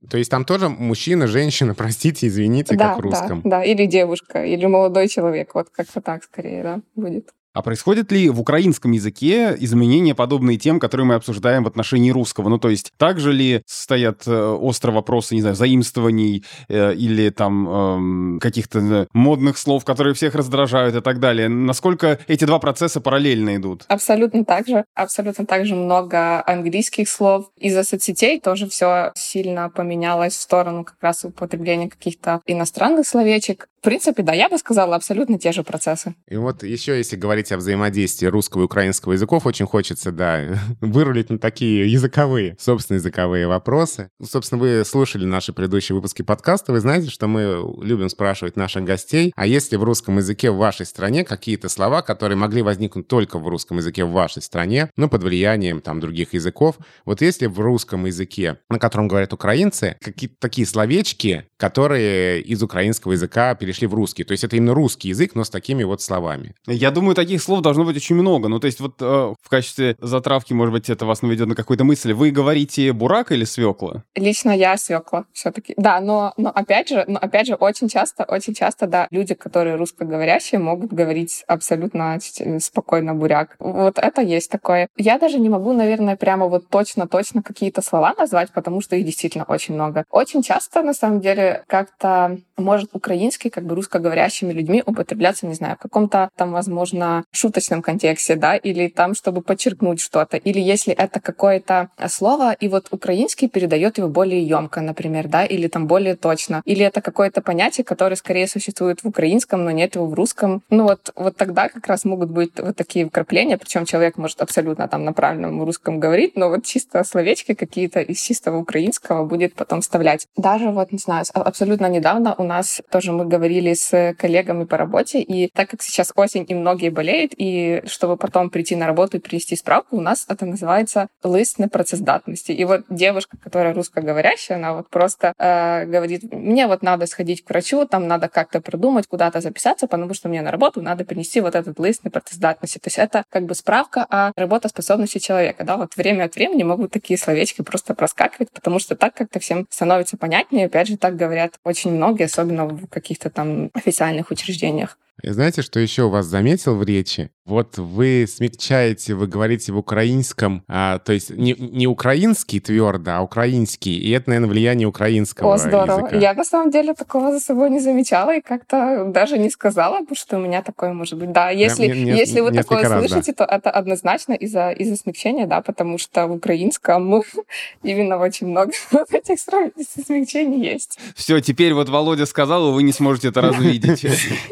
То есть там тоже мужчина, женщина, простите, извините, да, как в русском. Да, да, или девушка, или молодой человек, вот как-то так скорее, да, будет. А происходит ли в украинском языке изменения, подобные тем, которые мы обсуждаем в отношении русского? Ну, то есть, также ли стоят э, острые вопросы, не знаю, заимствований э, или там э, каких-то модных слов, которые всех раздражают и так далее? Насколько эти два процесса параллельно идут? Абсолютно так же. Абсолютно так же много английских слов. Из-за соцсетей тоже все сильно поменялось в сторону как раз употребления каких-то иностранных словечек. Принципе, да, я бы сказала, абсолютно те же процессы. И вот еще, если говорить о взаимодействии русского и украинского языков, очень хочется, да, вырулить на такие языковые, собственно, языковые вопросы. Собственно, вы слушали наши предыдущие выпуски подкаста, вы знаете, что мы любим спрашивать наших гостей, а есть ли в русском языке в вашей стране какие-то слова, которые могли возникнуть только в русском языке в вашей стране, ну, под влиянием там других языков. Вот если в русском языке, на котором говорят украинцы, какие-то такие словечки, которые из украинского языка перешли в русский. То есть это именно русский язык, но с такими вот словами. Я думаю, таких слов должно быть очень много. Ну, то есть вот э, в качестве затравки, может быть, это вас наведет на какую-то мысль. Вы говорите бурак или свекла? Лично я свекла все-таки. Да, но, но опять же, но опять же, очень часто, очень часто, да, люди, которые русскоговорящие, могут говорить абсолютно спокойно буряк. Вот это есть такое. Я даже не могу, наверное, прямо вот точно-точно какие-то слова назвать, потому что их действительно очень много. Очень часто, на самом деле, как-то может украинский, как бы русскоговорящими людьми употребляться, не знаю, в каком-то там, возможно, шуточном контексте, да, или там, чтобы подчеркнуть что-то, или если это какое-то слово, и вот украинский передает его более емко, например, да, или там более точно, или это какое-то понятие, которое скорее существует в украинском, но нет его в русском. Ну вот, вот тогда как раз могут быть вот такие вкрапления, причем человек может абсолютно там на правильном русском говорить, но вот чисто словечки какие-то из чистого украинского будет потом вставлять. Даже вот, не знаю, абсолютно недавно у нас тоже мы говорили с коллегами по работе, и так как сейчас осень и многие болеют, и чтобы потом прийти на работу и принести справку, у нас это называется лист непрацездатности. И вот девушка, которая русскоговорящая, она вот просто э, говорит, мне вот надо сходить к врачу, там надо как-то придумать, куда-то записаться, потому что мне на работу надо принести вот этот лист непрацездатности. То есть это как бы справка о работоспособности человека. Да? Вот время от времени могут такие словечки просто проскакивать, потому что так как-то всем становится понятнее. Опять же, так говорят очень многие, особенно в каких-то там официальных учреждениях. И знаете, что еще у вас заметил в речи? Вот вы смягчаете, вы говорите в украинском, а, то есть не, не украинский твердо, а украинский. И это, наверное, влияние украинского О, здорово. языка. Я на самом деле такого за собой не замечала и как-то даже не сказала бы, что у меня такое может быть. Да, если, не, не, если вы такое раз, слышите, да. то это однозначно из-за из смягчения, да, потому что в украинском ну, именно очень много этих смягчений есть. Все, теперь вот Володя сказал, и вы не сможете это развидеть.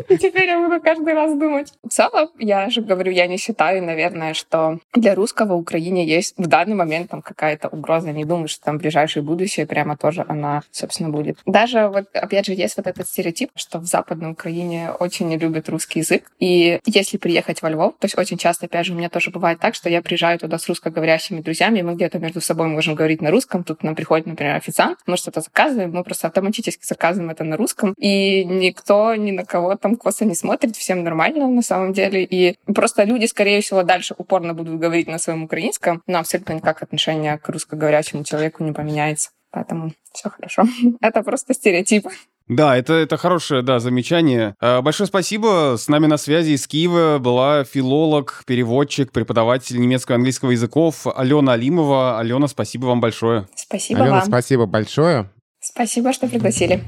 И теперь я буду каждый раз думать. В целом, я же говорю, я не считаю, наверное, что для русского в Украине есть в данный момент там какая-то угроза. Не думаю, что там ближайшее будущее прямо тоже она, собственно, будет. Даже вот, опять же, есть вот этот стереотип, что в Западной Украине очень не любят русский язык. И если приехать во Львов, то есть очень часто, опять же, у меня тоже бывает так, что я приезжаю туда с русскоговорящими друзьями, и мы где-то между собой можем говорить на русском. Тут нам приходит, например, официант, мы что-то заказываем, мы просто автоматически заказываем это на русском, и никто ни на кого там косо не смотрит, всем нормально на самом деле. И просто люди, скорее всего, дальше упорно будут говорить на своем украинском, но абсолютно никак отношение к русскоговорящему человеку не поменяется. Поэтому все хорошо. Это просто стереотип. Да, это, это хорошее, да, замечание. А, большое спасибо. С нами на связи из Киева была филолог, переводчик, преподаватель немецкого и английского языков Алена Алимова. Алена, спасибо вам большое. Спасибо Алена, вам. спасибо большое. Спасибо, что пригласили.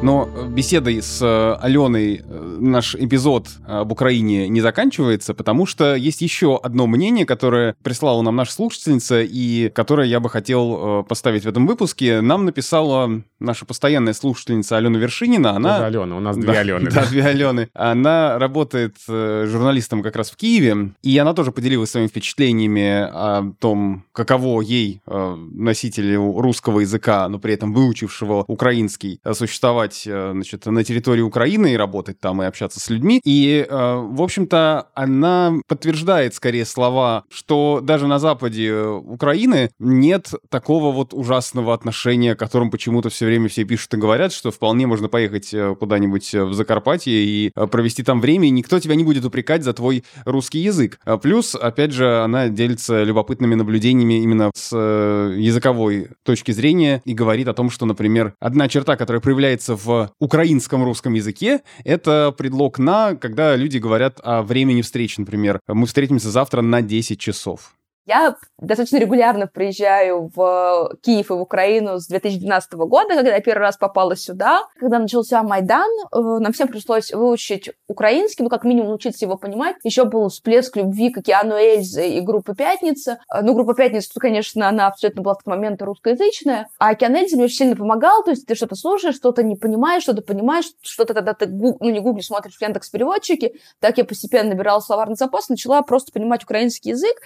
Но беседой с э, Аленой э, наш эпизод об Украине не заканчивается, потому что есть еще одно мнение, которое прислала нам наша слушательница и которое я бы хотел э, поставить в этом выпуске. Нам написала наша постоянная слушательница Алена Вершинина. Она... Это Алена, у нас две да, Алены. Да, две Алены. Она работает журналистом как раз в Киеве, и она тоже поделилась своими впечатлениями о том, каково ей, носителю русского языка, но при этом выучившего украинский, существовать проживать, э, значит, на территории Украины и работать там, и общаться с людьми. И, э, в общем-то, она подтверждает скорее слова, что даже на западе Украины нет такого вот ужасного отношения, о котором почему-то все время все пишут и говорят, что вполне можно поехать куда-нибудь в Закарпатье и провести там время, и никто тебя не будет упрекать за твой русский язык. Плюс, опять же, она делится любопытными наблюдениями именно с языковой точки зрения и говорит о том, что, например, одна черта, которая проявляется в украинском русском языке, это предлог «на», когда люди говорят о времени встречи, например. Мы встретимся завтра на 10 часов. Я достаточно регулярно приезжаю в Киев и в Украину с 2012 года, когда я первый раз попала сюда. Когда начался Майдан, э, нам всем пришлось выучить украинский, ну, как минимум учиться его понимать. Еще был всплеск любви к Океану Эльзы и группы «Пятница». Э, ну, группа «Пятница», конечно, она абсолютно была в тот момент русскоязычная. А Океан Эльзы мне очень сильно помогал, то есть ты что-то слушаешь, что-то не понимаешь, что-то понимаешь, что-то тогда ты, ну, не гуглишь, смотришь в Яндекс-переводчике. Так я постепенно набирала словарный запас, начала просто понимать украинский язык.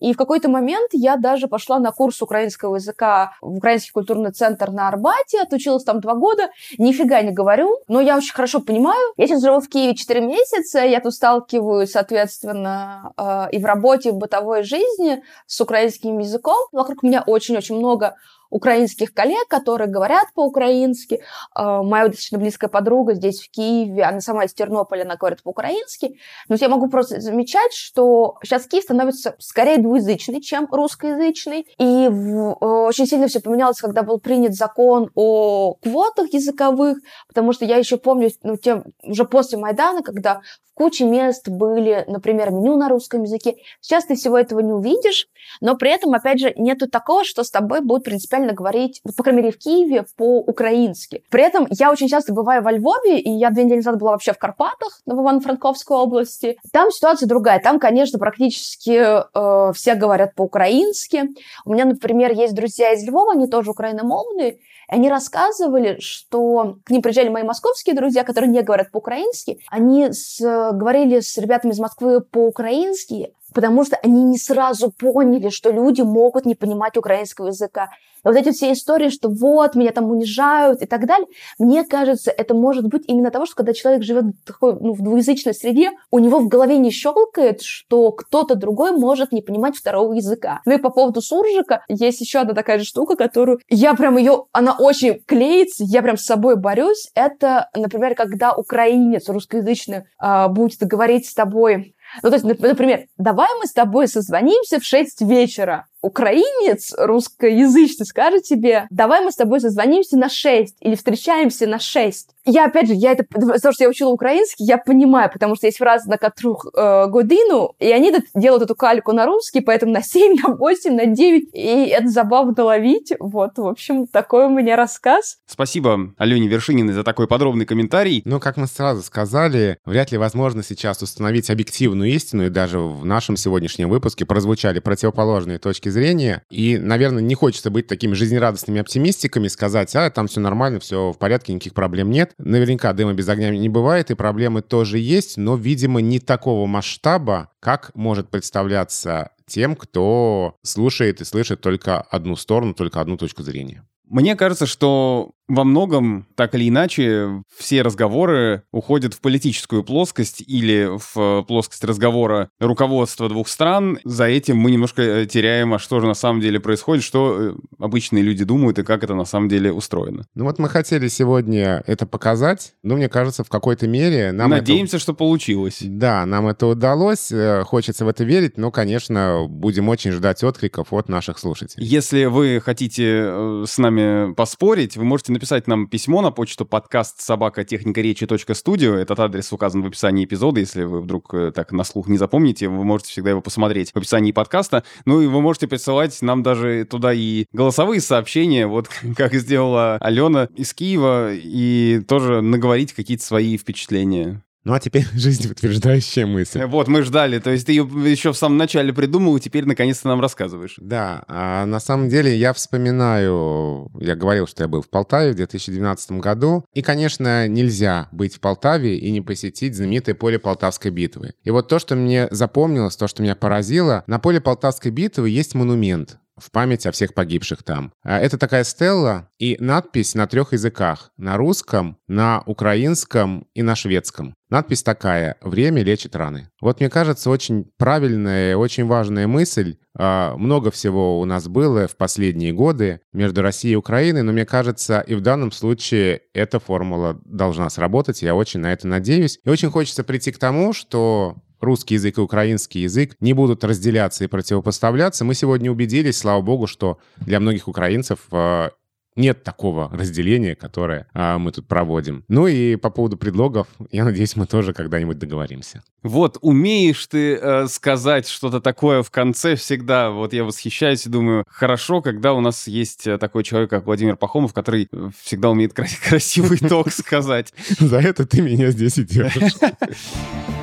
И в какой-то момент я даже пошла на курс украинского языка в Украинский культурный центр на Арбате, отучилась там два года, нифига не говорю, но я очень хорошо понимаю. Я сейчас живу в Киеве 4 месяца, я тут сталкиваюсь, соответственно, э, и в работе, и в бытовой жизни с украинским языком. Вокруг меня очень-очень много украинских коллег, которые говорят по-украински. А, моя достаточно близкая подруга здесь, в Киеве, она сама из Тернополя, она говорит по-украински. Но я могу просто замечать, что сейчас Киев становится скорее двуязычный, чем русскоязычный. И в, очень сильно все поменялось, когда был принят закон о квотах языковых, потому что я еще помню, ну, тем, уже после Майдана, когда в куче мест были, например, меню на русском языке. Сейчас ты всего этого не увидишь, но при этом, опять же, нету такого, что с тобой будут принципиально говорить, ну, по крайней мере, в Киеве по-украински. При этом я очень часто бываю во Львове, и я две недели назад была вообще в Карпатах, в Ивано-Франковской области. Там ситуация другая. Там, конечно, практически э, все говорят по-украински. У меня, например, есть друзья из Львова, они тоже украиномовные, они рассказывали, что к ним приезжали мои московские друзья, которые не говорят по-украински. Они с, говорили с ребятами из Москвы по-украински, потому что они не сразу поняли, что люди могут не понимать украинского языка. И вот эти все истории, что вот, меня там унижают и так далее, мне кажется, это может быть именно того, что когда человек живет в такой, ну, в двуязычной среде, у него в голове не щелкает, что кто-то другой может не понимать второго языка. Ну и по поводу суржика, есть еще одна такая же штука, которую я прям ее, она очень клеится, я прям с собой борюсь. Это, например, когда украинец русскоязычный э, будет говорить с тобой ну, то есть, например, давай мы с тобой созвонимся в 6 вечера украинец русскоязычный скажет тебе, давай мы с тобой созвонимся на 6 или встречаемся на 6. Я, опять же, я это, потому что я учила украинский, я понимаю, потому что есть фраза на которую э, годину, и они делают эту кальку на русский, поэтому на 7, на 8, на 9, и это забавно ловить. Вот, в общем, такой у меня рассказ. Спасибо Алене Вершининой за такой подробный комментарий. Ну, как мы сразу сказали, вряд ли возможно сейчас установить объективную истину, и даже в нашем сегодняшнем выпуске прозвучали противоположные точки зрения. И, наверное, не хочется быть такими жизнерадостными оптимистиками, сказать, а, там все нормально, все в порядке, никаких проблем нет. Наверняка дыма без огня не бывает, и проблемы тоже есть, но, видимо, не такого масштаба, как может представляться тем, кто слушает и слышит только одну сторону, только одну точку зрения. Мне кажется, что во многом, так или иначе, все разговоры уходят в политическую плоскость или в плоскость разговора руководства двух стран. За этим мы немножко э, теряем, а что же на самом деле происходит, что э, обычные люди думают и как это на самом деле устроено. Ну вот мы хотели сегодня это показать, но мне кажется, в какой-то мере нам Надеемся, это... что получилось. Да, нам это удалось, э, хочется в это верить, но, конечно, будем очень ждать откликов от наших слушателей. Если вы хотите с нами поспорить, вы можете написать нам письмо на почту подкаст собака техника речи студио. Этот адрес указан в описании эпизода. Если вы вдруг э, так на слух не запомните, вы можете всегда его посмотреть в описании подкаста. Ну и вы можете присылать нам даже туда и голосовые сообщения, вот как сделала Алена из Киева, и тоже наговорить какие-то свои впечатления. Ну а теперь жизнеутверждающая мысль. Вот, мы ждали. То есть ты ее еще в самом начале придумал, и теперь наконец-то нам рассказываешь. Да, а на самом деле я вспоминаю, я говорил, что я был в Полтаве в 2012 году, и, конечно, нельзя быть в Полтаве и не посетить знаменитое поле Полтавской битвы. И вот то, что мне запомнилось, то, что меня поразило, на поле Полтавской битвы есть монумент в память о всех погибших там. А, это такая стелла и надпись на трех языках. На русском, на украинском и на шведском. Надпись такая «Время лечит раны». Вот мне кажется, очень правильная, очень важная мысль. А, много всего у нас было в последние годы между Россией и Украиной, но мне кажется, и в данном случае эта формула должна сработать. Я очень на это надеюсь. И очень хочется прийти к тому, что русский язык и украинский язык не будут разделяться и противопоставляться. Мы сегодня убедились, слава богу, что для многих украинцев э, нет такого разделения, которое а, мы тут проводим. Ну и по поводу предлогов, я надеюсь, мы тоже когда-нибудь договоримся. Вот, умеешь ты э, сказать что-то такое в конце всегда. Вот я восхищаюсь и думаю, хорошо, когда у нас есть э, такой человек, как Владимир Пахомов, который э, всегда умеет красивый ток сказать. За это ты меня здесь и держишь.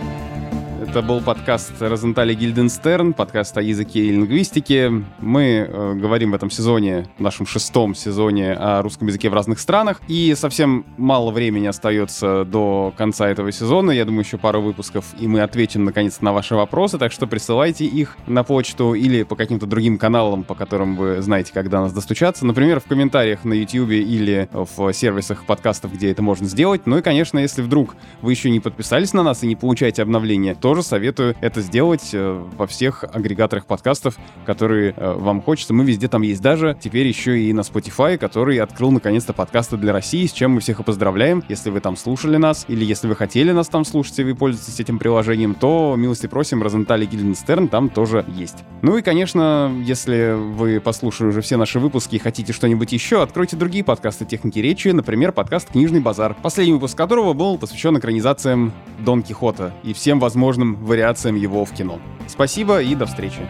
Это был подкаст Розентали Гильденстерн, подкаст о языке и лингвистике. Мы э, говорим в этом сезоне, в нашем шестом сезоне, о русском языке в разных странах. И совсем мало времени остается до конца этого сезона. Я думаю, еще пару выпусков, и мы ответим, наконец, на ваши вопросы. Так что присылайте их на почту или по каким-то другим каналам, по которым вы знаете, когда нас достучаться. Например, в комментариях на YouTube или в сервисах подкастов, где это можно сделать. Ну и, конечно, если вдруг вы еще не подписались на нас и не получаете обновления, тоже тоже советую это сделать э, во всех агрегаторах подкастов, которые э, вам хочется. Мы везде там есть даже теперь еще и на Spotify, который открыл наконец-то подкасты для России, с чем мы всех и поздравляем. Если вы там слушали нас, или если вы хотели нас там слушать, и вы пользуетесь этим приложением, то милости просим, Розентали Гильденстерн там тоже есть. Ну и, конечно, если вы послушали уже все наши выпуски и хотите что-нибудь еще, откройте другие подкасты техники речи, например, подкаст «Книжный базар», последний выпуск которого был посвящен экранизациям Дон Кихота и всем возможным вариациям его в кино. Спасибо и до встречи.